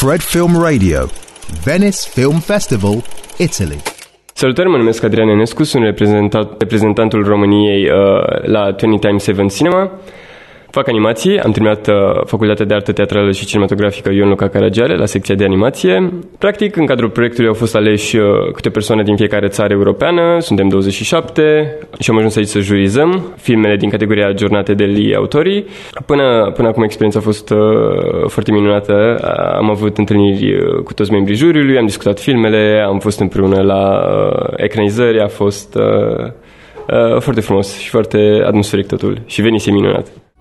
Fred Film Radio, Venice Film Festival, Italy. Salutare, mă numesc Adrian Enescu, sunt reprezentantul României uh, la 20 Times 7 Cinema. Fac animații, am terminat uh, Facultatea de Artă Teatrală și Cinematografă Ion Luca Caragiale la secția de animație. Practic, în cadrul proiectului au fost aleși uh, câte persoane din fiecare țară europeană, suntem 27 și am ajuns aici să jurizăm filmele din categoria Giornate degli Autori. Până, până acum experiența a fost uh, foarte minunată, am avut întâlniri uh, cu toți membrii juriului, am discutat filmele, am fost împreună la uh, ecranizări, a fost uh, uh, foarte frumos și foarte atmosferic totul și venise minunat.